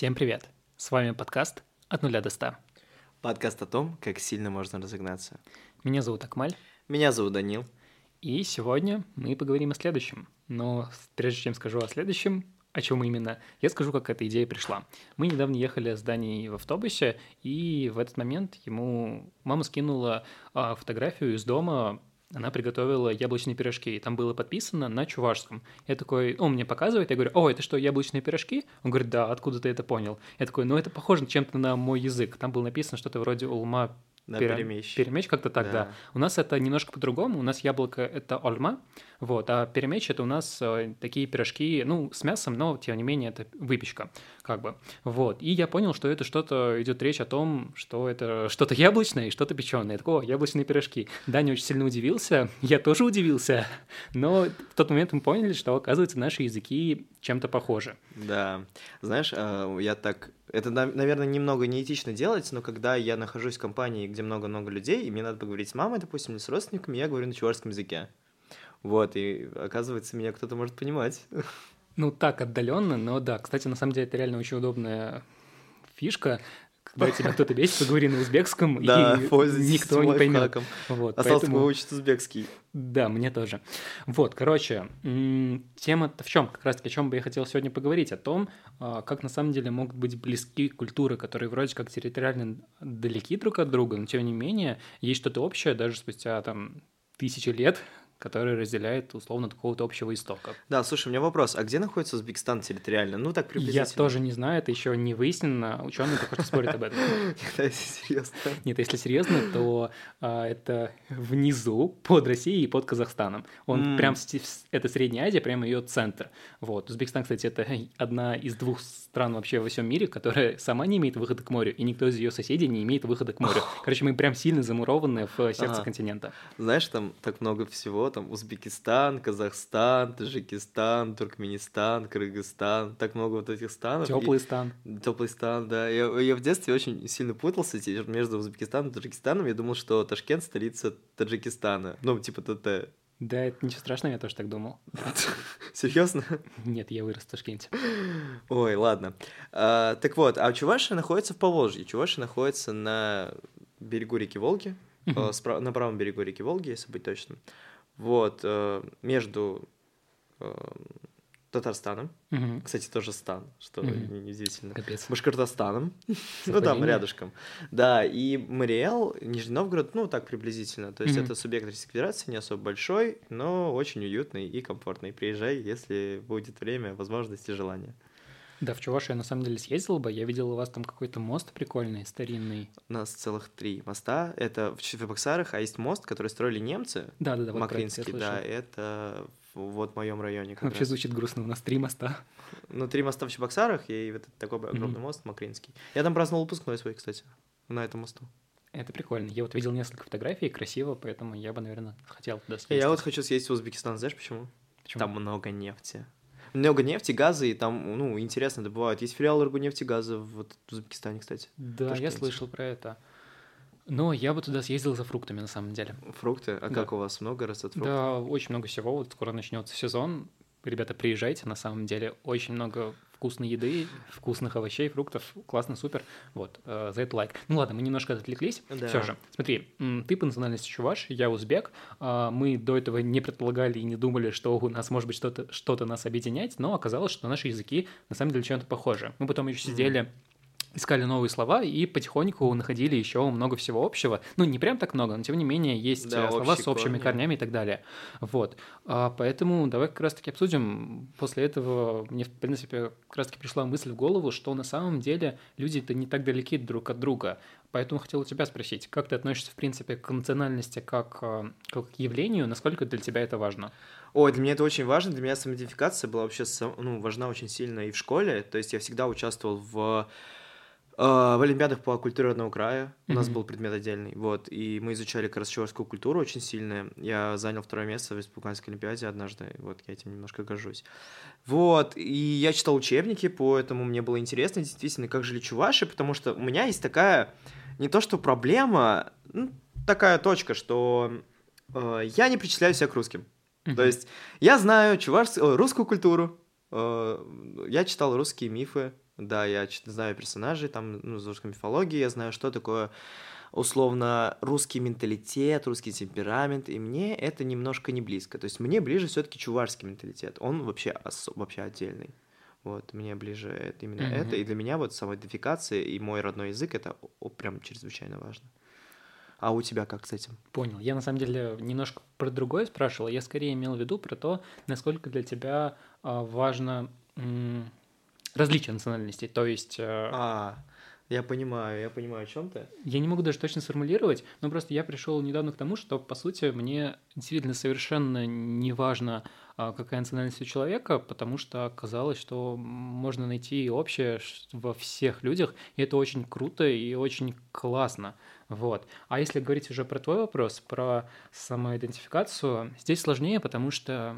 Всем привет! С вами подкаст «От нуля до ста». Подкаст о том, как сильно можно разогнаться. Меня зовут Акмаль. Меня зовут Данил. И сегодня мы поговорим о следующем. Но прежде чем скажу о следующем, о чем именно, я скажу, как эта идея пришла. Мы недавно ехали с Даней в автобусе, и в этот момент ему мама скинула а, фотографию из дома она приготовила яблочные пирожки, и там было подписано на чувашском. Я такой, он мне показывает, я говорю, о, это что, яблочные пирожки? Он говорит, да, откуда ты это понял? Я такой, ну это похоже чем-то на мой язык. Там было написано что-то вроде улма Да, Пера- перемещ. Перемеч как-то так, да. Да. У нас это немножко по-другому. У нас яблоко — это ольма, вот, а перемеч — это у нас э, такие пирожки, ну, с мясом, но, тем не менее, это выпечка, как бы. Вот, и я понял, что это что-то, идет речь о том, что это что-то яблочное и что-то печеное. О, яблочные пирожки. Даня очень сильно удивился, я тоже удивился, но в тот момент мы поняли, что, оказывается, наши языки чем-то похожи. Да. Знаешь, а, я так... Это, на- наверное, немного неэтично делать, но когда я нахожусь в компании, где много-много людей, и мне надо поговорить с мамой, допустим, или с родственниками, я говорю на чувашском языке. Вот, и оказывается, меня кто-то может понимать. Ну, так, отдаленно, но да. Кстати, на самом деле, это реально очень удобная фишка. Когда тебя кто-то бесит, поговори на узбекском, Да, и никто не поймет. Вот, Осталось поэтому- выучить узбекский. Да, мне тоже. Вот, короче, тема-то в чем? Как раз-таки о чем бы я хотел сегодня поговорить? О том, а, как на самом деле могут быть близки культуры, которые вроде как территориально далеки друг от друга, но тем не менее есть что-то общее даже спустя там тысячи лет, которое разделяет условно такого-то общего истока. Да, слушай, у меня вопрос. А где находится Узбекистан территориально? Ну, так приблизительно. Я тоже не знаю, это еще не выяснено, ученые только что спорят об этом. Да, если серьезно. Нет, если серьезно, то а, это внизу, под Россией и под Казахстаном. Он прям, это Средняя Азия, прямо ее центр. Вот. Узбекистан, кстати, это одна из двух стран вообще во всем мире, которая сама не имеет выхода к морю, и никто из ее соседей не имеет выхода к морю. Короче, мы прям сильно замурованы в сердце континента. Знаешь, там так много всего, там Узбекистан, Казахстан, Таджикистан, Туркменистан, Кыргызстан, так много вот этих станов. И- Теплый стан. Теплый стан, да. Я, я в детстве очень сильно путался между Узбекистаном и Таджикистаном. Я думал, что Ташкент столица Таджикистана. Ну, типа ТТ. Да, это ничего страшного, я тоже так думал. Серьезно? Нет, я вырос в Ташкенте. Ой, ладно. А, так вот, а Чувашия находится в Поволжье. Чувашия находится на берегу реки Волги, э, спра- на правом берегу реки Волги, если быть точным. Вот, э, между э, Татарстаном, Мгм. кстати, тоже стан, что не- неудивительно. Капец. Башкортостаном, ну там рядышком. Да, и Мариэл, Нижний Новгород, ну так приблизительно. То есть Мгм. это субъект Российской Федерации, не особо большой, но очень уютный и комфортный. Приезжай, если будет время, возможность и желание. Да, в Чувашию я на самом деле съездил бы. Я видел у вас там какой-то мост прикольный, старинный. У нас целых три моста. Это в Чебоксарах, а есть мост, который строили немцы, Да-да-да, вот про это я Макринский, да, это в- вот в моем районе как Вообще раз. звучит грустно, у нас три моста. Ну, три моста в Чебоксарах и вот такой огромный Мгм. мост Макринский. Я там праздновал выпускной свой, кстати, на этом мосту. Это прикольно. Я вот видел несколько фотографий, красиво, поэтому я бы, наверное, хотел туда съездить. Я вот хочу съездить в Узбекистан, знаешь почему? Почему? Там много нефти. Много нефти, газа, и там, ну, интересно добывают. Есть филиал Рогунефти газа вот в Узбекистане, кстати. Да, я слышал про это. Но я бы туда съездил за фруктами, на самом деле. Фрукты. А Да. как у вас много растет фруктов? Да, очень много всего. Вот скоро начнется сезон. Ребята, приезжайте, на самом деле. Очень много вкусной еды, вкусных овощей, фруктов. Классно, супер. Вот, э, за это лайк. Ну ладно, мы немножко отвлеклись. Да. Все же, смотри, ты по национальности чуваш, я узбек. А, Мы до этого не предполагали и не думали, что у нас может быть что-то что нас объединять, но оказалось, что наши языки на самом деле чем-то похожи. Мы потом еще сидели искали новые слова и потихоньку находили еще много всего общего. Ну, не прям так много, но тем не менее есть Да, э, слова с общими корни. корнями и так далее. Вот. А, поэтому давай как раз-таки обсудим. После этого мне, в принципе, как раз-таки пришла мысль в голову, что на самом деле люди-то не так далеки друг от друга. Поэтому хотел у тебя спросить, как ты относишься, в принципе, к национальности как, э, как к явлению, насколько для тебя это важно? Ой, для меня это очень важно. Для меня самоидентификация была вообще ну, важна очень сильно и в школе. То есть я всегда участвовал в, э, в Олимпиадах по культуре родного края. У нас был предмет отдельный. Вот. И мы изучали как раз чувашскую культуру очень сильно. Я занял второе место в Республиканской Олимпиаде однажды. Вот я этим немножко горжусь. Вот. И я читал учебники, поэтому мне было интересно действительно, как жили чуваши, потому что у меня есть такая не то что проблема, ну, такая точка, что э, я не причисляю себя к русским. То есть я знаю чуваш... э, русскую культуру, э, я читал русские мифы, да, я знаю персонажей там, ну, из русской мифологии, я знаю, что такое условно русский менталитет, русский темперамент, и мне это немножко не близко. То есть мне ближе все-таки чувашский менталитет. Он вообще, осо- вообще отдельный. Вот, мне ближе это, именно Мгм. это. И для меня вот самоидентификация и мой родной язык это о- прям чрезвычайно важно. А у тебя как с этим? Понял. Я на самом деле немножко про другое спрашивал. Я скорее имел в виду про то, насколько для тебя а, важно м, различие национальностей. То есть э, А, я понимаю, я понимаю, о чем ты. я не могу даже точно сформулировать, но просто я пришел недавно к тому, что по сути мне действительно совершенно не важно, а, какая национальность у человека, потому что оказалось, что можно найти общее во всех людях, и это очень круто и очень классно. Вот. А если говорить уже про твой вопрос, про самоидентификацию, здесь сложнее, потому что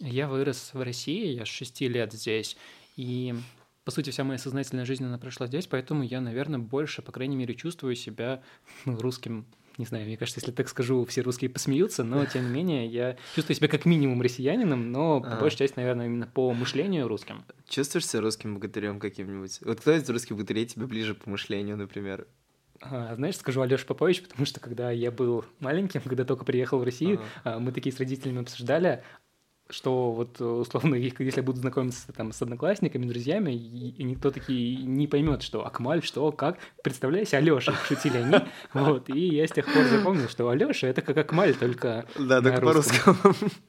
я вырос в России, я с 6 лет здесь, и по сути, вся моя сознательная жизнь, она прошла здесь, поэтому я, наверное, больше, по крайней мере, чувствую себя ну, русским. Не знаю, мне кажется, если так скажу, все русские посмеются, но, тем не менее, я чувствую себя как минимум россиянином, но по Ага. большей части, наверное, именно по мышлению русским. Чувствуешь себя русским богатырем каким-нибудь? Вот кто из русских богатырей тебе ближе по мышлению, например? А, Знаешь, скажу Алёша Попович, потому что когда я был маленьким, когда только приехал в Россию, Ага. а, мы такие с родителями обсуждали, что вот условно, их- если я буду знакомиться там с одноклассниками, друзьями, и, и никто такие не поймет, что Акмаль, что, как, представляете, Алёша, шутили они, вот, и я с тех пор запомнил, что Алёша это как Акмаль, только Да, только русском. по-русскому.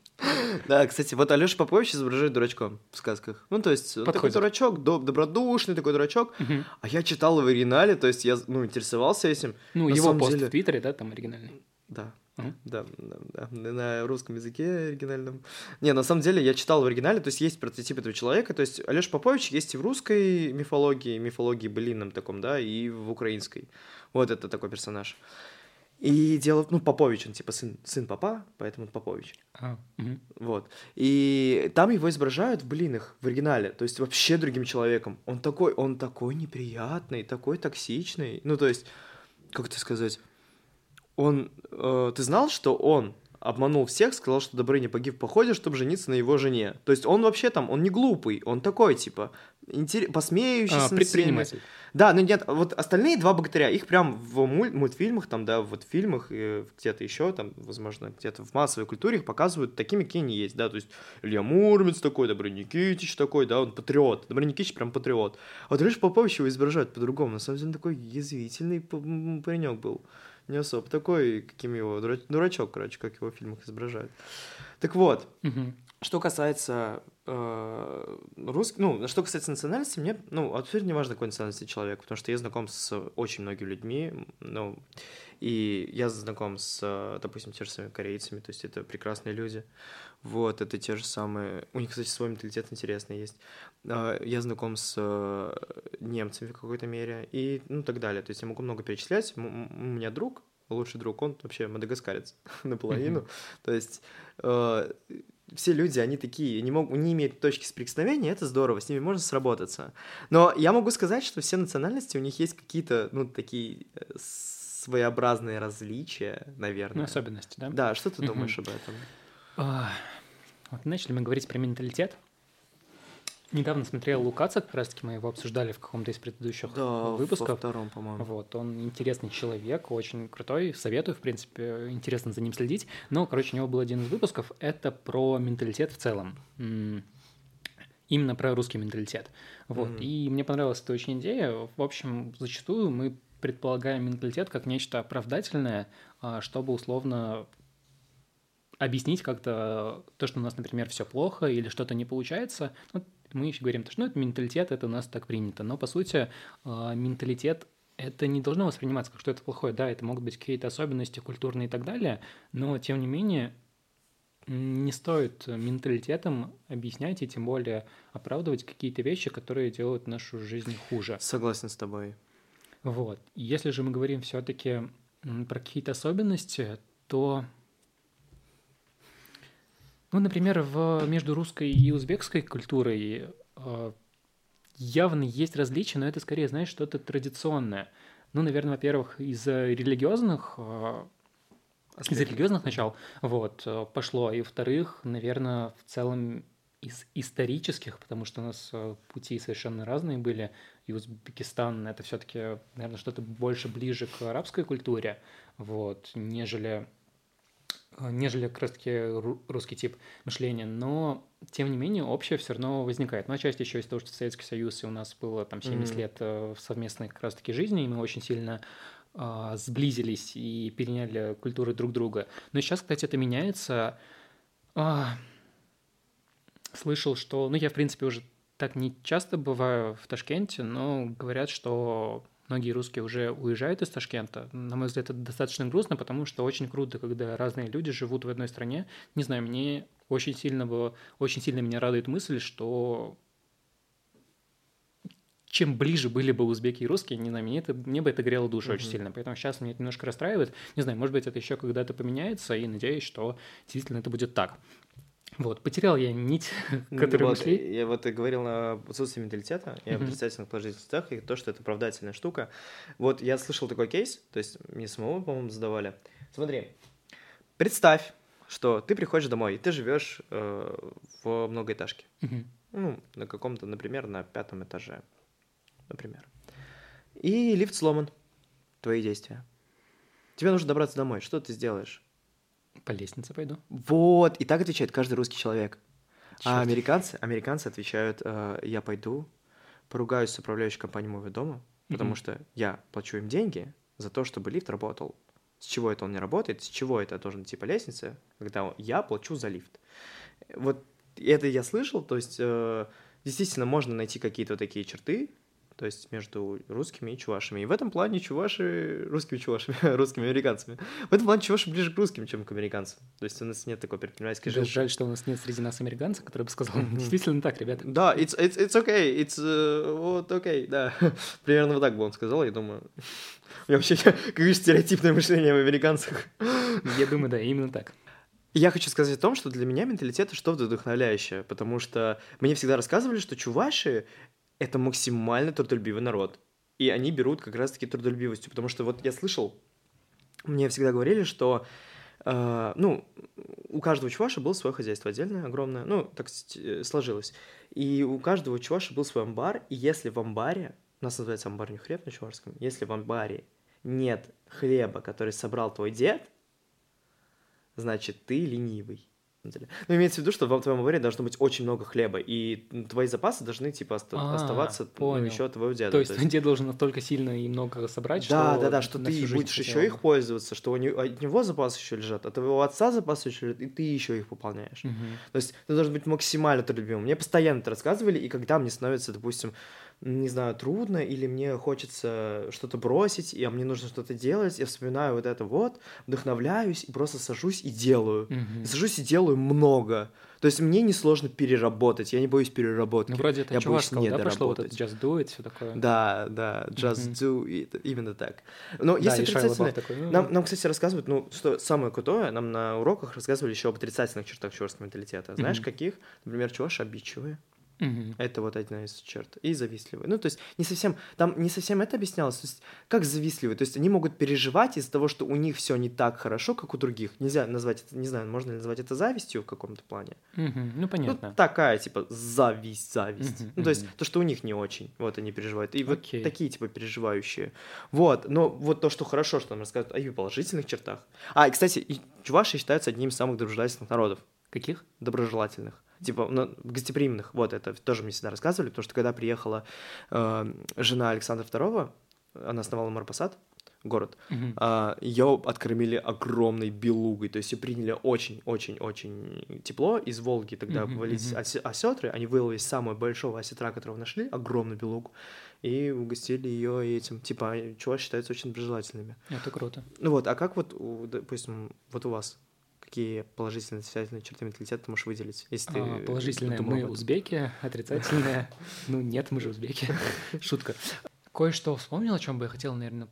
Да, кстати, вот Алёша Попович изображает дурачком в сказках. Ну, то есть, он такой дурачок, до- добродушный такой дурачок. А я читал в оригинале, то есть я, ну, интересовался этим. Ну, его пост в Твиттере, да, там оригинальный. Да. Мгм. Да, да, да, на русском языке оригинальном. Не, на самом деле я читал в оригинале, то есть есть прототип этого человека, то есть Алёша Попович есть и в русской мифологии, мифологии былинном таком, да, и в украинской. Вот это такой персонаж. И дело, ну, Попович, он типа сын, сын папа, поэтому Попович. А, мгм. Вот. И там его изображают в блинах, в оригинале. То есть вообще другим человеком. Он такой, он такой неприятный, такой токсичный. Ну, то есть, как это сказать? Он... э, ты знал, что он обманул всех, сказал, что Добрыня погиб в походе, чтобы жениться на его жене. То есть он вообще там, он не глупый, он такой, типа, интер... посмеющийся А, над всеми. предприниматель. Да, но нет, вот остальные два богатыря, их прям в муль- мультфильмах, там, да, вот в фильмах, где-то еще, там, возможно, где-то в массовой культуре их показывают такими, какие они есть, да, то есть Илья Муромец такой, Добрый Никитич такой, да, он патриот, Добрый Никитич прям патриот. А вот Леша Попович его изображают по-другому, на самом деле он такой язвительный паренек был, не особо такой, каким его, дура- дурачок, короче, как его в фильмах изображают. Так вот, Мгм. что касается э, русских, ну, что касается национальности, мне, ну, абсолютно не важно, какой национальности человек, потому что я знаком с очень многими людьми, ну, и я знаком с, допустим, те же самыми корейцами, то есть это прекрасные люди, вот, это те же самые, у них, кстати, свой менталитет интересный есть, Э, я знаком с э, немцами в какой-то мере, и, ну, так далее, то есть я могу много перечислять, у меня друг, лучший друг, он вообще мадагаскарец наполовину, то есть э, все люди, они такие, не, могут, не имеют точки соприкосновения, это здорово, с ними можно сработаться. Но я могу сказать, что все национальности, у них есть какие-то, ну, такие э, своеобразные различия, наверное. Ну, особенности, да? Да, что ты думаешь об этом? А, Вот начали мы говорить про менталитет. Недавно смотрел Лукаца, как раз-таки мы его обсуждали в каком-то из предыдущих во выпусков. втором, по-моему. Вот, он интересный человек, очень крутой, советую, в принципе, интересно за ним следить. Но, короче, у него был один из выпусков, это про менталитет в целом. Именно про русский менталитет. Вот, Мгм. и мне понравилась эта очень идея. В общем, зачастую мы предполагаем менталитет как нечто оправдательное, а, чтобы условно объяснить как-то то, что у нас, например, все плохо или что-то не получается. Вот мы еще говорим, что ну, это менталитет, это у нас так принято. Но, по сути, а, менталитет это не должно восприниматься как что-то плохое. Да, это могут быть какие-то особенности культурные и так далее, но, тем не менее, не стоит менталитетом объяснять и тем более оправдывать какие-то вещи, которые делают нашу жизнь хуже. Согласен с тобой. Вот. Если же мы говорим все-таки про какие-то особенности, то, ну, например, в, между русской и узбекской культурой э, явно есть различия, но это скорее, знаешь, что-то традиционное. Ну, наверное, во-первых, из-за религиозных э, из религиозных начал вот, э, пошло. И, во-вторых, наверное, в целом из исторических, потому что у нас э, пути совершенно разные были, и Узбекистан — это все таки наверное, что-то больше ближе к арабской культуре, вот, нежели нежели как раз-таки русский тип мышления, но тем не менее общее все равно возникает. Ну, отчасти еще из того, что Советский Союз и у нас было там 70 mm-hmm. лет э, совместной как раз-таки жизни, и мы очень сильно э, сблизились и переняли культуры друг друга. Но сейчас, кстати, это меняется. А, слышал, что... Ну, я, в принципе, уже так не часто бываю в Ташкенте, но говорят, что многие русские уже уезжают из Ташкента. На мой взгляд, это достаточно грустно, потому что очень круто, когда разные люди живут в одной стране. Не знаю, мне очень сильно было, очень сильно меня радует мысль, что чем ближе были бы узбеки и русские, не знаю, мне, это, мне бы это грело душу mm-hmm. очень сильно. Поэтому сейчас меня это немножко расстраивает. Не знаю, может быть, это еще когда-то поменяется, и надеюсь, что действительно это будет так. Вот, потерял я нить, которую вот, мы шли. Я вот и говорил на отсутствии менталитета и об отрицательных положительных и то, что это оправдательная штука. Вот я слышал такой кейс, то есть мне самому, по-моему, задавали. Смотри, представь, что ты приходишь домой, и ты живешь э, в многоэтажке. Ну, на каком-то, например, на пятом этаже. Например. И лифт сломан. Твои действия. Тебе нужно добраться домой. Что ты сделаешь? По лестнице пойду. Вот, и так отвечает каждый русский человек. Черт. А американцы, американцы отвечают, э, я пойду, поругаюсь с управляющей компанией моего дома, потому mm-hmm. что я плачу им деньги за то, чтобы лифт работал. С чего это он не работает, с чего это должен идти по лестнице, когда я плачу за лифт. Вот это я слышал, то есть э, действительно можно найти какие-то такие черты, то есть между русскими и чувашами. И в этом плане чуваши русскими чувашами, русскими американцами. В этом плане чуваши ближе к русским, чем к американцам. То есть у нас нет такой предпринимательской жилки. Жаль, что у нас нет среди нас американцев, который бы сказал, действительно так, ребята. Да, it's, it's, it's okay, it's uh, вот okay, да. Примерно вот так бы он сказал, я думаю. У меня вообще какое стереотипное мышление в американцах. Я думаю, да, именно так. Я хочу сказать о том, что для меня менталитет это что-то вдохновляющее, потому что мне всегда рассказывали, что чуваши это максимально трудолюбивый народ. И они берут как раз-таки трудолюбивостью, потому что вот я слышал, мне всегда говорили, что Uh, ну, у каждого чуваша было свое хозяйство отдельное, огромное, ну, так э, сложилось. И у каждого чуваша был свой амбар, и если в амбаре, у нас называется амбарный хлеб на чувашском, если в амбаре нет хлеба, который собрал твой дед, значит, ты ленивый деле. Ну, имеется в виду, что в твоем море должно быть очень много хлеба, и твои запасы должны, типа, оста- а, оставаться ну, еще от твоего деда. То есть, то есть дед должен настолько сильно и много собрать, да, что... Да, да, да, что ты будешь еще их пользоваться, что у него, от него запасы еще лежат, от твоего отца запасы еще лежат, и ты еще их пополняешь. Угу. То есть ты должен быть максимально трудолюбивым. Мне постоянно это рассказывали, и когда мне становится, допустим, не знаю, трудно, или мне хочется что-то бросить, и а мне нужно что-то делать, я вспоминаю вот это вот, вдохновляюсь, и просто сажусь и делаю. Mm-hmm. Сажусь и делаю много. То есть мне несложно переработать, я не боюсь переработки. Ну, вроде это я боюсь не да, прошло вот это just do it, все такое. Да, да, just mm-hmm. do it, именно так. Но да, если отрицательно... Такой, ну, нам, нам, кстати, рассказывают, ну, что самое крутое, нам на уроках рассказывали еще об отрицательных чертах чувашского менталитета. Знаешь, mm-hmm. каких? Например, чуваши обидчивые. Угу. Это вот одна из черт. И завистливые. Ну, то есть не совсем, там не совсем это объяснялось. То есть как завистливые? То есть они могут переживать из-за того, что у них все не так хорошо, как у других. Нельзя назвать это, не знаю, можно ли назвать это завистью в каком-то плане. Угу. Ну, понятно. Ну, такая, типа, зависть, зависть. Угу. Ну, то есть то, что у них не очень. Вот они переживают. И Окей. вот такие, типа, переживающие. Вот. Но вот то, что хорошо, что нам рассказывают о ее положительных чертах. А, и, кстати, чуваши считаются одним из самых доброжелательных народов. Каких? Доброжелательных типа, ну, гостеприимных, вот это тоже мне всегда рассказывали, потому что когда приехала э, жена Александра II, она основала Марпасад, город, mm-hmm. а, ее откормили огромной белугой, то есть ее приняли очень-очень-очень тепло. Из Волги тогда mm-hmm. вылились mm-hmm. осетры, они выловили самого большого осетра, которого нашли, огромную белугу, и угостили ее этим. Типа, чего считаются очень доброжелательными. Это круто. Ну вот, а как вот, допустим, вот у вас? Какие положительные отрицательные черты менталитета ты можешь выделить? Если ты а, положительные мы узбеки, отрицательные ну нет, мы же узбеки. Шутка. Кое-что вспомнил, о чем бы я хотел, наверное,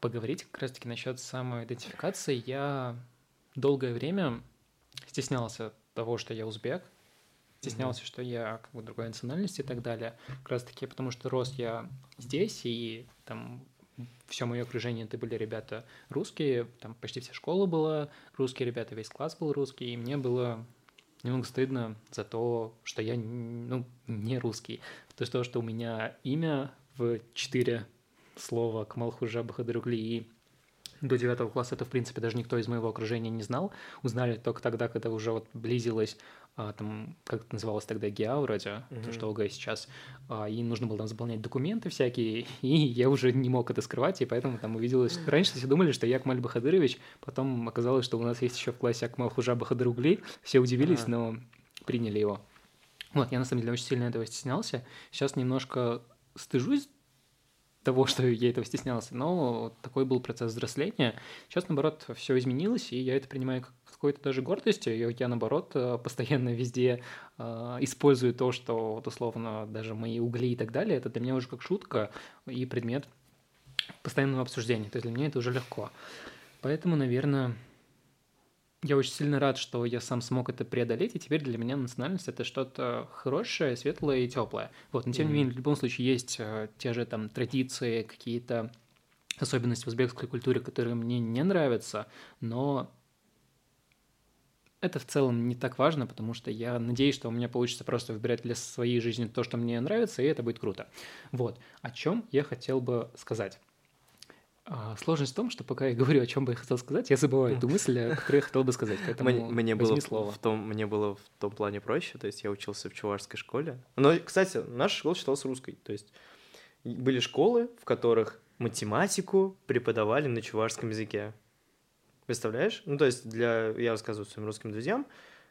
поговорить как раз-таки насчет самоидентификации. Я долгое время стеснялся того, что я узбек, стеснялся, mm-hmm. что я как бы другой национальности и так далее. Как раз-таки потому, что рос я здесь, и там все мое окружение это были ребята русские, там почти вся школа была русские ребята, весь класс был русский, и мне было немного стыдно за то, что я ну, не русский. То, что, что у меня имя в четыре слова Камалхужа Бахадыргли и до девятого класса это, в принципе, даже никто из моего окружения не знал. Узнали только тогда, когда уже вот близилось там, как это называлось тогда, ГИА вроде, mm-hmm. то, что ОГЭ сейчас, а, и нужно было там заполнять документы всякие, и я уже не мог это скрывать, и поэтому там увиделось... Раньше все думали, что я Акмаль Бахадырович, потом оказалось, что у нас есть еще в классе Акмал Хужа Бахадыругли, все удивились, uh-huh. но приняли его. Вот, я на самом деле очень сильно этого стеснялся. Сейчас немножко стыжусь того, что я этого стеснялся, но такой был процесс взросления. Сейчас, наоборот, все изменилось, и я это принимаю как какой-то даже гордостью. Я, я, наоборот, э, постоянно везде э, использую то, что, вот, условно, даже мои угли и так далее, это для меня уже как шутка и предмет постоянного обсуждения. То есть для меня это уже легко. Поэтому, наверное, я очень сильно рад, что я сам смог это преодолеть, и теперь для меня национальность это что-то хорошее, светлое и теплое. Вот, но тем не менее, в любом случае есть э, те же там традиции, какие-то особенности в узбекской культуре, которые мне не нравятся, но это в целом не так важно, потому что я надеюсь, что у меня получится просто выбирать для своей жизни то, что мне нравится, и это будет круто. Вот. О чем я хотел бы сказать. А, сложность в том, что пока я говорю, о чем бы я хотел сказать, я забываю эту мысль, которую я хотел бы сказать. Поэтому мне, мне было слово. В том, мне было в том плане проще, то есть я учился в чувашской школе. Но, кстати, наша школа считалась русской. То есть были школы, в которых математику преподавали на чувашском языке. Представляешь? Ну, то есть для... Я рассказываю своим русским друзьям,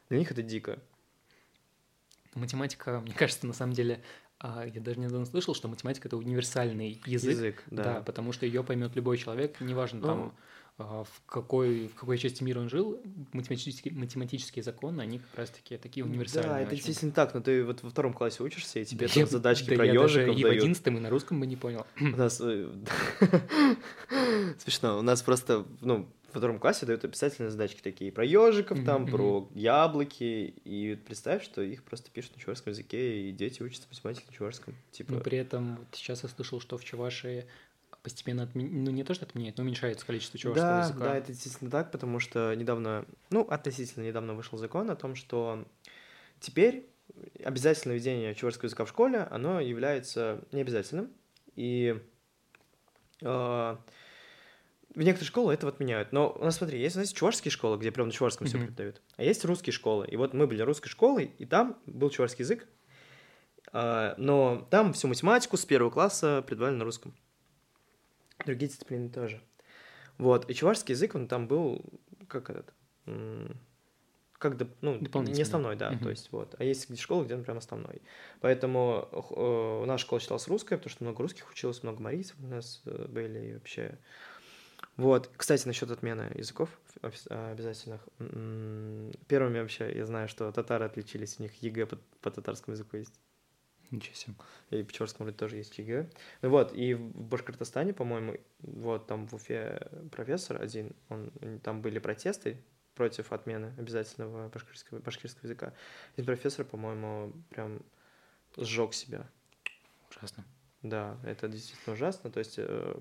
для них это дико. Математика, мне кажется, на самом деле, а, я даже недавно слышал, что математика это универсальный язык. Язык, да. Да, потому что ее поймет любой человек, неважно ну, там а, в какой, в какой части мира он жил, математические, математические законы, они как раз-таки такие универсальные. Да, это действительно так, но ты вот во втором классе учишься, и тебе да там задачки да про я даже и в одиннадцатом, и на русском бы не понял. У нас... Э, смешно, у нас просто, ну, во втором классе дают описательные задачки такие про ежиков, mm-hmm, там, про яблоки. И представь, что их просто пишут на чувашском языке, и дети учатся математике на чувашском. Типа... Но при этом вот сейчас я слышал, что в Чувашии постепенно, отми... ну не то, что отменяет, но уменьшается количество чувашского да, языка. Да, это действительно так, потому что недавно, ну, относительно недавно вышел закон о том, что теперь обязательное введение чувашского языка в школе, оно является необязательным. И э, в некоторых школах это отменяют. Но у нас, смотри, есть, у нас чувашские школы, где прям на чувашском mm-hmm. все преподают. А есть русские школы. И вот мы были русской школой, и там был чувашский язык. А, но там всю математику с первого класса преподавали на русском. Другие дисциплины тоже. Вот. И чувашский язык, он там был, как этот, как доп, ну, не основной, да, uh-huh. то есть вот. А есть школы, где он прям основной. Поэтому э, наша школа считалась русская, потому что много русских училось, много марийцев у нас э, были, и вообще вот, кстати, насчет отмены языков обязательных. Первыми вообще я знаю, что татары отличились, у них ЕГЭ по, по татарскому языку есть. Ничего себе. И по черному вроде тоже есть ЕГЭ. Ну вот, и в Башкортостане, по-моему, вот там в Уфе профессор один, он, там были протесты против отмены обязательного башкирского, башкирского языка. И профессор, по-моему, прям сжег себя. Ужасно. Да, это действительно ужасно. То есть э,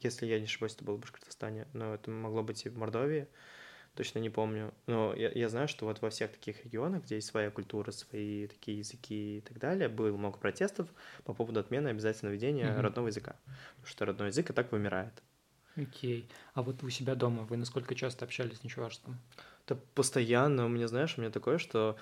если я не ошибаюсь, это было в Башкортостане, но это могло быть и в Мордовии, точно не помню. Но я, я знаю, что вот во всех таких регионах, где есть своя культура, свои такие языки и так далее, было много протестов по поводу отмены обязательного ведения mm-hmm. родного языка. Потому что родной язык и так вымирает. Окей. Okay. А вот у себя дома вы насколько часто общались на чувашском? Да постоянно. У меня, знаешь, у меня такое, что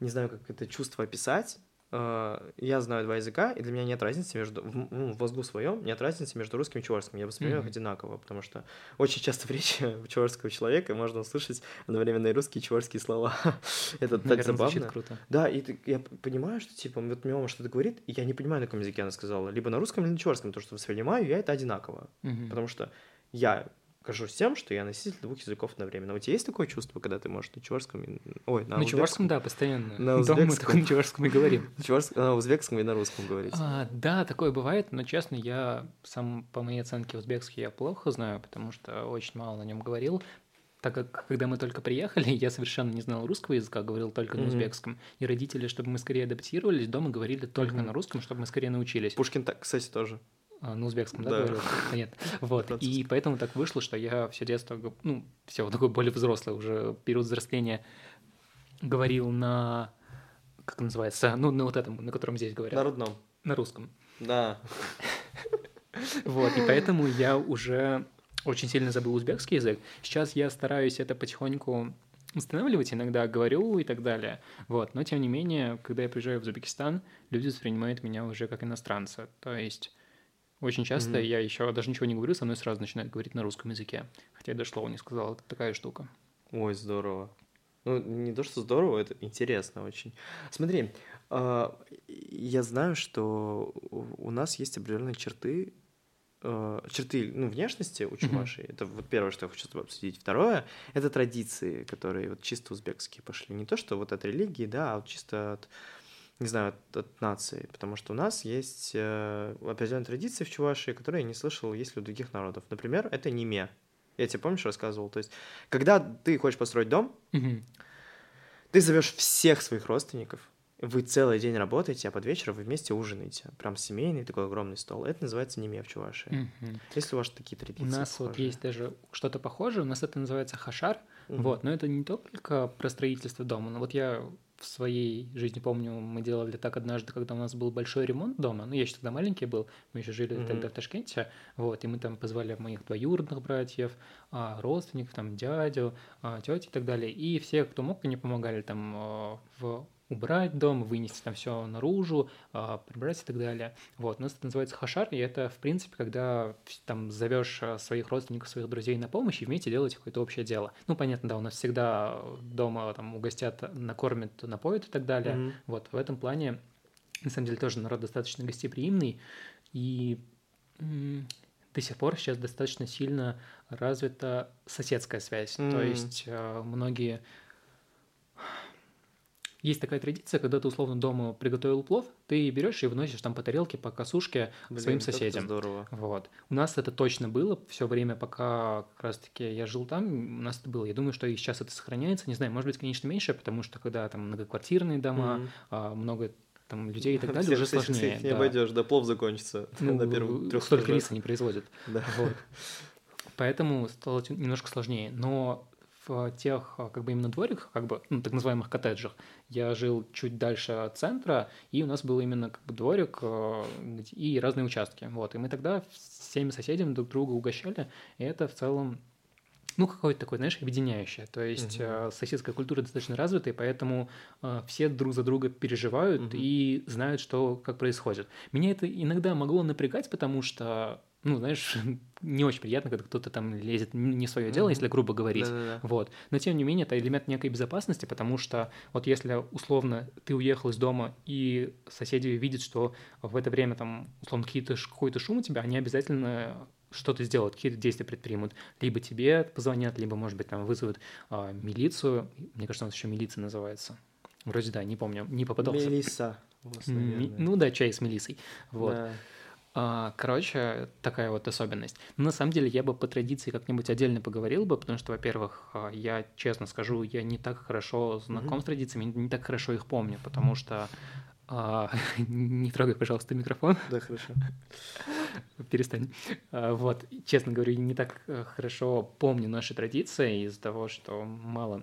не знаю, как это чувство описать, я знаю два языка, и для меня нет разницы между, в, ну, в мозгу своем нет разницы между русским и чувашским. Я воспринимаю mm-hmm. их одинаково, потому что очень часто в речи чувашского человека можно услышать одновременно и русские, и чувашские слова. Это так забавно. круто. Да, и ты, я понимаю, что, типа, вот мне мама что-то говорит, и я не понимаю, на каком языке она сказала. Либо на русском, либо на чувашском, потому что воспринимаю я это одинаково. Mm-hmm. Потому что я горжусь тем, что я носитель двух языков одновременно. У тебя есть такое чувство, когда ты можешь на чувашском и... Ой, на, на чувашском, да, постоянно. На узбекском. мы только на чувашском и говорим. На узбекском и на русском говорить. А, да, такое бывает, но, честно, я сам, по моей оценке, узбекский я плохо знаю, потому что очень мало на нем говорил. Так как, когда мы только приехали, я совершенно не знал русского языка, говорил только на mm-hmm. узбекском. И родители, чтобы мы скорее адаптировались, дома говорили только mm-hmm. на русском, чтобы мы скорее научились. Пушкин, так, кстати, тоже. А, на узбекском, да, да. говорил? Нет. Вот. И поэтому так вышло, что я все детство, ну, все, такой более взрослый уже период взросления говорил на... Как называется? Ну, на вот этом, на котором здесь говорят. На родном. На русском. Да. Вот, и поэтому я уже очень сильно забыл узбекский язык. Сейчас я стараюсь это потихоньку восстанавливать, иногда говорю и так далее. Вот. Но, тем не менее, когда я приезжаю в Узбекистан, люди воспринимают меня уже как иностранца. То есть очень часто mm-hmm. я еще даже ничего не говорю, со мной сразу начинают говорить на русском языке. Хотя я даже слова не сказал. Это такая штука. Ой, здорово. Ну, не то, что здорово, это интересно очень. Смотри, а, я знаю, что у нас есть определенные черты, э, черты ну, внешности у чувашей. Mm-hmm. Это вот первое, что я хочу с тобой обсудить. Второе — это традиции, которые вот чисто узбекские пошли. Не то, что вот от религии, да, а вот чисто от, не знаю, от, от нации. Потому что у нас есть э, определенные традиции в Чувашии, которые я не слышал, есть ли у других народов. Например, это неме. Я тебе, помнишь, рассказывал? То есть, когда ты хочешь построить дом, mm-hmm. ты зовешь всех своих родственников, вы целый день работаете, а под вечер вы вместе ужинаете. Прям семейный такой огромный стол. Это называется неме в Чувашии. Mm-hmm. Есть ли у вас такие традиции? У нас похожие? вот есть даже что-то похожее. У нас это называется хашар. Mm-hmm. Вот, но это не только про строительство дома. Но вот я в своей жизни помню, мы делали так однажды, когда у нас был большой ремонт дома. Ну, я еще тогда маленький был, мы еще жили mm-hmm. тогда в Ташкенте. Вот, и мы там позвали моих двоюродных братьев, а, родственников, там, дядю, а, тети и так далее. И все, кто мог, они помогали там а, в убрать дом, вынести там все наружу, а, прибрать и так далее. Вот, у нас это называется хашар, и это, в принципе, когда там зовешь а, своих родственников, своих друзей на помощь и вместе делаете какое-то общее дело. Ну, понятно, да, у нас всегда дома там угостят, накормят, напоят и так далее. Mm-hmm. Вот, в этом плане, на самом деле, тоже народ достаточно гостеприимный, и до сих пор сейчас достаточно сильно развита соседская связь. Mm-hmm. То есть э, многие есть такая традиция, когда ты условно дома приготовил плов, ты берешь и выносишь там по тарелке, по косушке Блин, своим соседям. здорово. Вот. У нас это точно было все время, пока как раз-таки я жил там, у нас это было. Я думаю, что и сейчас это сохраняется. Не знаю, может быть, конечно, меньше, потому что когда там многоквартирные дома, mm-hmm. много там людей и так далее, уже сложнее. не да. обойдешь, да плов закончится ну, на первых трех Столько риса не производят. Да. Вот. Поэтому стало немножко сложнее. Но в тех, а, как бы именно двориках, как бы, ну, так называемых коттеджах, я жил чуть дальше от центра, и у нас был именно как бы дворик а, и разные участки. Вот, и мы тогда всеми соседями друг друга угощали, и это в целом ну, какое-то такое, знаешь, объединяющее. То есть угу. э, соседская культура достаточно развитая, поэтому э, все друг за друга переживают угу. и знают, что как происходит. Меня это иногда могло напрягать, потому что ну, знаешь, не очень приятно, когда кто-то там лезет не свое дело, mm-hmm. если грубо говорить. Да-да-да. Вот. Но тем не менее, это элемент некой безопасности, потому что вот если условно ты уехал из дома, и соседи видят, что в это время там условно какие-то, какой-то шум у тебя, они обязательно что-то сделают, какие-то действия предпримут. Либо тебе позвонят, либо, может быть, там вызовут а, милицию. Мне кажется, у нас еще милиция называется. Вроде да, не помню, не попадался. Мелиса. Ну да, чай с мелисой. Вот. Да. А, короче, такая вот особенность. Но на самом деле я бы по традиции как-нибудь отдельно поговорил бы, потому что, во-первых, а, я честно скажу, я не так хорошо знаком mm-hmm. с традициями, не так хорошо их помню, потому что а, не трогай, пожалуйста, микрофон. Да, хорошо. Перестань. Вот, честно говоря, не так э, хорошо помню наши традиции из-за того, что мало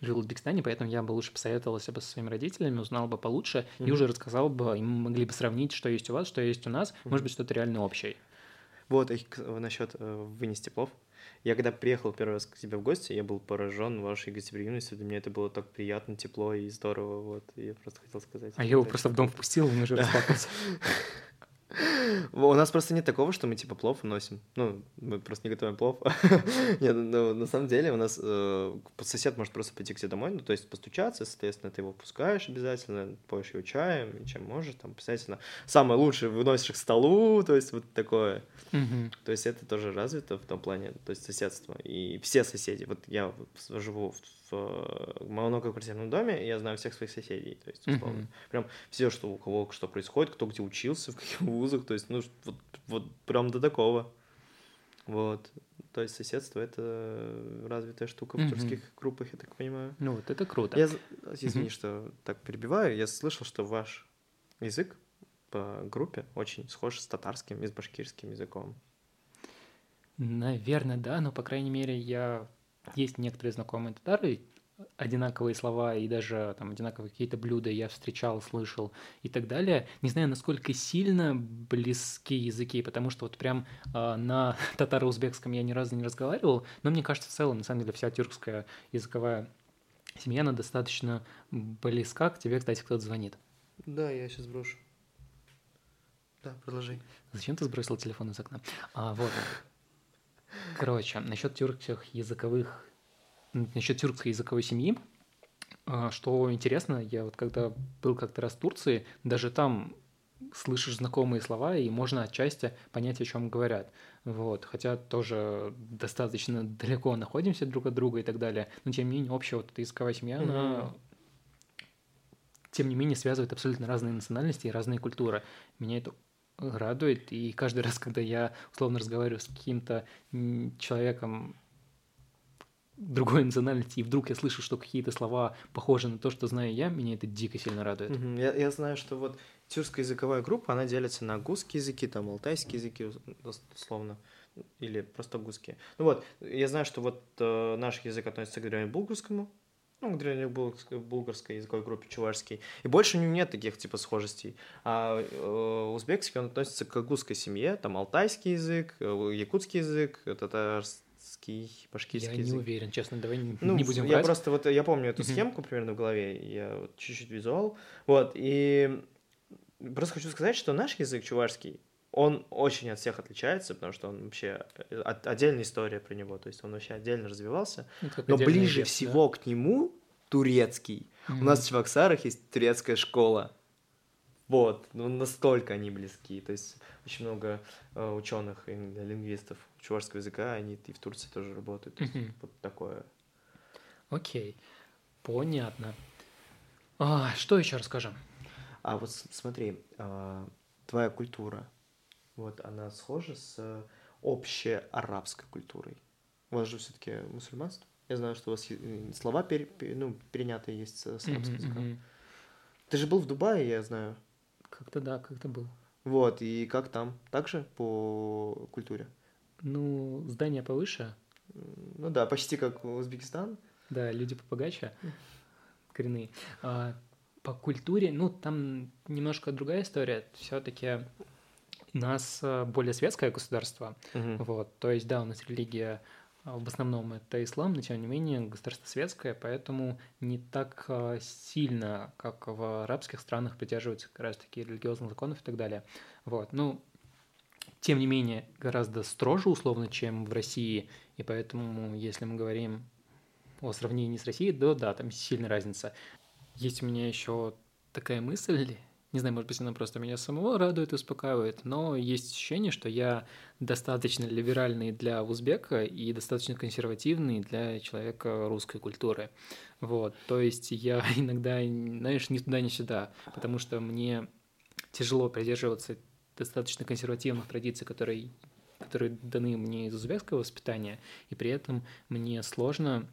жил в Узбекистане, поэтому я бы лучше посоветовался бы со своими родителями, узнал бы получше mm-hmm. и уже рассказал бы, и мы могли бы сравнить, что есть у вас, что есть у нас, mm-hmm. может быть, что-то реально общее. Вот, насчет э, вынести плов. Я когда приехал первый раз к тебе в гости, я был поражен вашей гостеприимностью. Для меня это было так приятно, тепло и здорово. Вот, и я просто хотел сказать. А я его просто в дом впустил, он уже расплакался. У нас просто нет такого, что мы типа плов носим. Ну, мы просто не готовим плов. Нет, ну, на самом деле у нас э, сосед может просто пойти к тебе домой, ну, то есть постучаться, соответственно, ты его пускаешь обязательно, поешь его чаем, чем можешь, там, обязательно. Самое лучшее выносишь к столу, то есть вот такое. То есть это тоже развито в том плане, то есть соседство. И все соседи, вот я живу в в многоквартирном доме, я знаю всех своих соседей, то есть, условно. Mm-hmm. Прям все, что у кого что происходит, кто где учился, в каких вузах, то есть, ну, вот, вот прям до такого. Вот. То есть соседство — это развитая штука в mm-hmm. тюркских группах, я так понимаю. Ну, вот это круто. Я, извини, mm-hmm. что так перебиваю, я слышал, что ваш язык по группе очень схож с татарским и с башкирским языком. Наверное, да, но, по крайней мере, я есть некоторые знакомые татары, одинаковые слова и даже там одинаковые какие-то блюда я встречал, слышал и так далее. Не знаю, насколько сильно близки языки, потому что вот прям э, на татаро-узбекском я ни разу не разговаривал, но мне кажется, в целом, на самом деле, вся тюркская языковая семья, она достаточно близка к тебе, кстати, кто-то звонит. Да, я сейчас брошу. Да, продолжай. Зачем ты сбросил телефон из окна? А, вот. Короче, насчет тюркских языковых, насчет тюркской языковой семьи, а, что интересно, я вот когда был как-то раз в Турции, даже там слышишь знакомые слова, и можно отчасти понять, о чем говорят. Вот. Хотя тоже достаточно далеко находимся друг от друга и так далее. Но тем не менее, общая вот эта языковая семья, mm-hmm. она тем не менее связывает абсолютно разные национальности и разные культуры. Меня это радует, и каждый раз, когда я условно разговариваю с каким-то человеком другой национальности, и вдруг я слышу, что какие-то слова похожи на то, что знаю я, меня это дико сильно радует. Угу. Я, я знаю, что вот тюркская языковая группа, она делится на гусские языки, там, алтайские языки, условно, или просто гусские. Ну вот, я знаю, что вот э, наш язык относится к древнебулгарскому, ну, древнебулгарской языковой группе, чувашский. И больше у него нет таких, типа, схожестей. А э, узбекский, он относится к гусской семье, там, алтайский язык, э, якутский язык, татарский, башкирский я язык. Я не уверен, честно, давай не, ну, не будем Я врать. просто вот, я помню эту схемку примерно в голове, я вот чуть-чуть визуал, вот, и просто хочу сказать, что наш язык чувашский, он очень от всех отличается, потому что он вообще э, от, отдельная история про него, то есть он вообще отдельно развивался. Ну, Но ближе вес, всего да? к нему турецкий. Mm-hmm. У нас в Чебоксарах есть турецкая школа. Вот, ну настолько они близки. То есть очень много э, ученых и лингвистов чувашского языка, они и в Турции тоже работают. Mm-hmm. Вот такое. Окей, okay. понятно. А, что еще расскажем? А вот смотри, э, твоя культура, вот она схожа с общей арабской культурой. У вас же все-таки мусульманство? Я знаю, что у вас слова пере, ну, перенятые есть с арабского языка. Mm-hmm. Ты же был в Дубае, я знаю. Как-то да, как-то был. Вот, и как там? Также по культуре? Ну, здание повыше. Ну да, почти как Узбекистан. Да, люди побогаче, коренные. А, по культуре, ну, там немножко другая история. Все-таки у нас э, более светское государство. Угу. Вот, то есть, да, у нас религия э, в основном это ислам, но тем не менее государство светское, поэтому не так э, сильно, как в арабских странах, придерживаются как раз таки религиозных законов и так далее. Вот, ну, тем не менее, гораздо строже условно, чем в России, и поэтому, если мы говорим о сравнении с Россией, то да, там сильная разница. Есть у меня еще такая мысль, не знаю, может быть, она просто меня самого радует, успокаивает, но есть ощущение, что я достаточно либеральный для узбека и достаточно консервативный для человека русской культуры. Вот, то есть я иногда, знаешь, ни туда, ни сюда, потому что мне тяжело придерживаться достаточно консервативных традиций, которые, которые даны мне из узбекского воспитания, и при этом мне сложно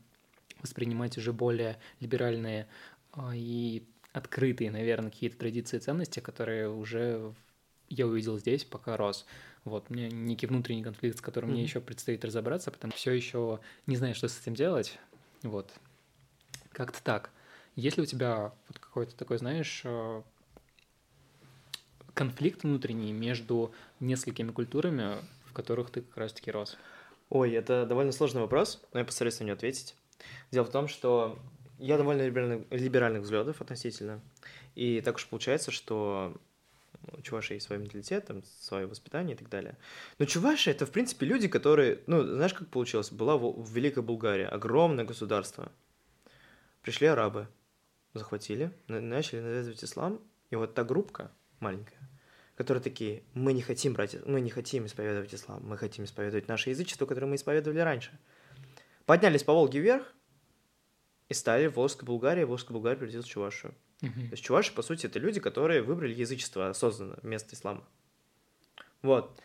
воспринимать уже более либеральные а, и открытые, наверное, какие-то традиции и ценности, которые уже я увидел здесь, пока рос. Вот, у меня некий внутренний конфликт, с которым mm-hmm. мне еще предстоит разобраться, потому что все еще не знаю, что с этим делать. Вот. Как-то так. Есть ли у тебя вот какой-то такой, знаешь, э, конфликт внутренний между несколькими культурами, в которых ты как раз-таки рос? Ой, это довольно сложный вопрос, но я постараюсь на него ответить. Дело в том, что я довольно либеральных, либеральных взглядов относительно. И так уж получается, что у Чуваши есть свой менталитет, там, свое воспитание и так далее. Но Чуваши — это, в принципе, люди, которые... Ну, знаешь, как получилось? Была в Великой Булгарии огромное государство. Пришли арабы, захватили, начали навязывать ислам, и вот та группка маленькая, которые такие, мы не хотим брать, мы не хотим исповедовать ислам, мы хотим исповедовать наше язычество, которое мы исповедовали раньше. Поднялись по Волге вверх, и стали Волжской Булгарии, Волжская Булгария превратилась в Чувашию. Uh-huh. То есть чуваши, по сути, это люди, которые выбрали язычество осознанно вместо ислама. Вот.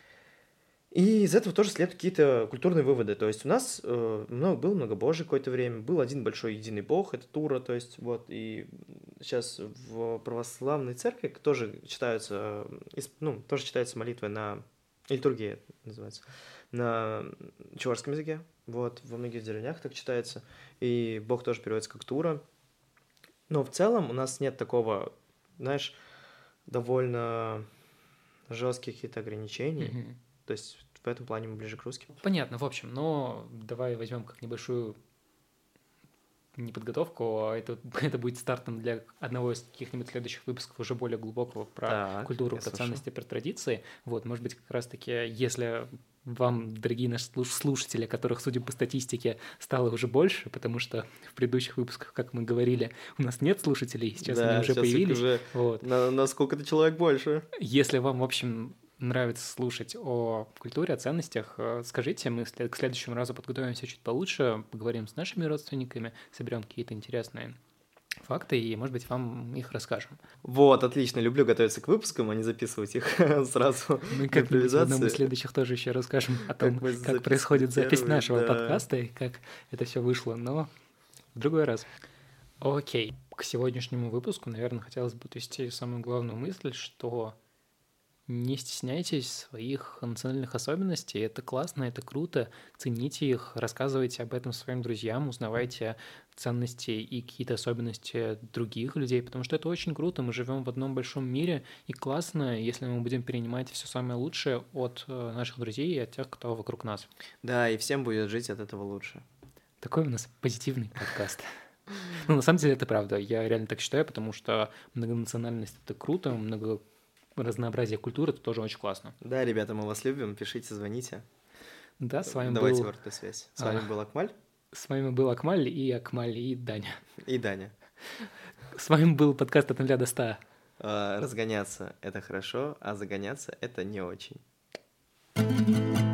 И из этого тоже следуют какие-то культурные выводы. То есть у нас э, много, был многобожие какое-то время, был один большой единый бог, это Тура, то есть вот, и сейчас в православной церкви тоже читаются, ну, тоже читается молитва на Литургия называется. На чувашском языке. Вот, во многих деревнях так читается. И Бог тоже переводится как Тура. Но в целом у нас нет такого, знаешь, довольно жестких каких-то ограничений. Мгм. То есть в этом плане мы ближе к русским. Понятно, в общем, но давай возьмем как небольшую не подготовку, а это, это будет стартом для одного из каких-нибудь следующих выпусков уже более глубокого про Так, культуру, про ценности, про традиции. Вот, может быть, как раз-таки, если вам, дорогие наши слуш- слушатели, которых, судя по статистике, стало уже больше, потому что в предыдущих выпусках, как мы говорили, у нас нет слушателей, сейчас Да, они уже сейчас появились. уже Вот. на, на сколько-то человек больше. Если вам, в общем, нравится слушать о культуре, о ценностях, э, скажите, мы к следующему разу подготовимся чуть получше, поговорим с нашими родственниками, соберем какие-то интересные факты и, может быть, вам их расскажем. Вот, отлично. Люблю готовиться к выпускам, а не записывать их сразу. Мы как-нибудь в одном из следующих тоже еще расскажем о том, как, происходит запись первый, нашего да. подкаста и как это все вышло, но в другой раз. Окей, к сегодняшнему выпуску, наверное, хотелось бы подвести самую главную мысль, что не стесняйтесь своих национальных особенностей, это классно, это круто, цените их, рассказывайте об этом своим друзьям, узнавайте ценности и какие-то особенности других людей, потому что это очень круто, мы живем в одном большом мире, и классно, если мы будем перенимать все самое лучшее от э, наших друзей и от тех, кто вокруг нас. Да, и всем будет жить от этого лучше. Такой у нас позитивный подкаст. Ну, на самом деле, это правда. Я реально так считаю, потому что многонациональность — это круто, много разнообразие культуры — это тоже очень классно. Да, ребята, мы вас любим. Пишите, звоните. Да, с вами Давайте был... обратную связь. С вами А. был Акмаль С вами был Акмаль и Акмаль и Даня. и Даня. С вами был подкаст от 0 до 100. А, Разгоняться — это хорошо, а загоняться — это не очень. Thank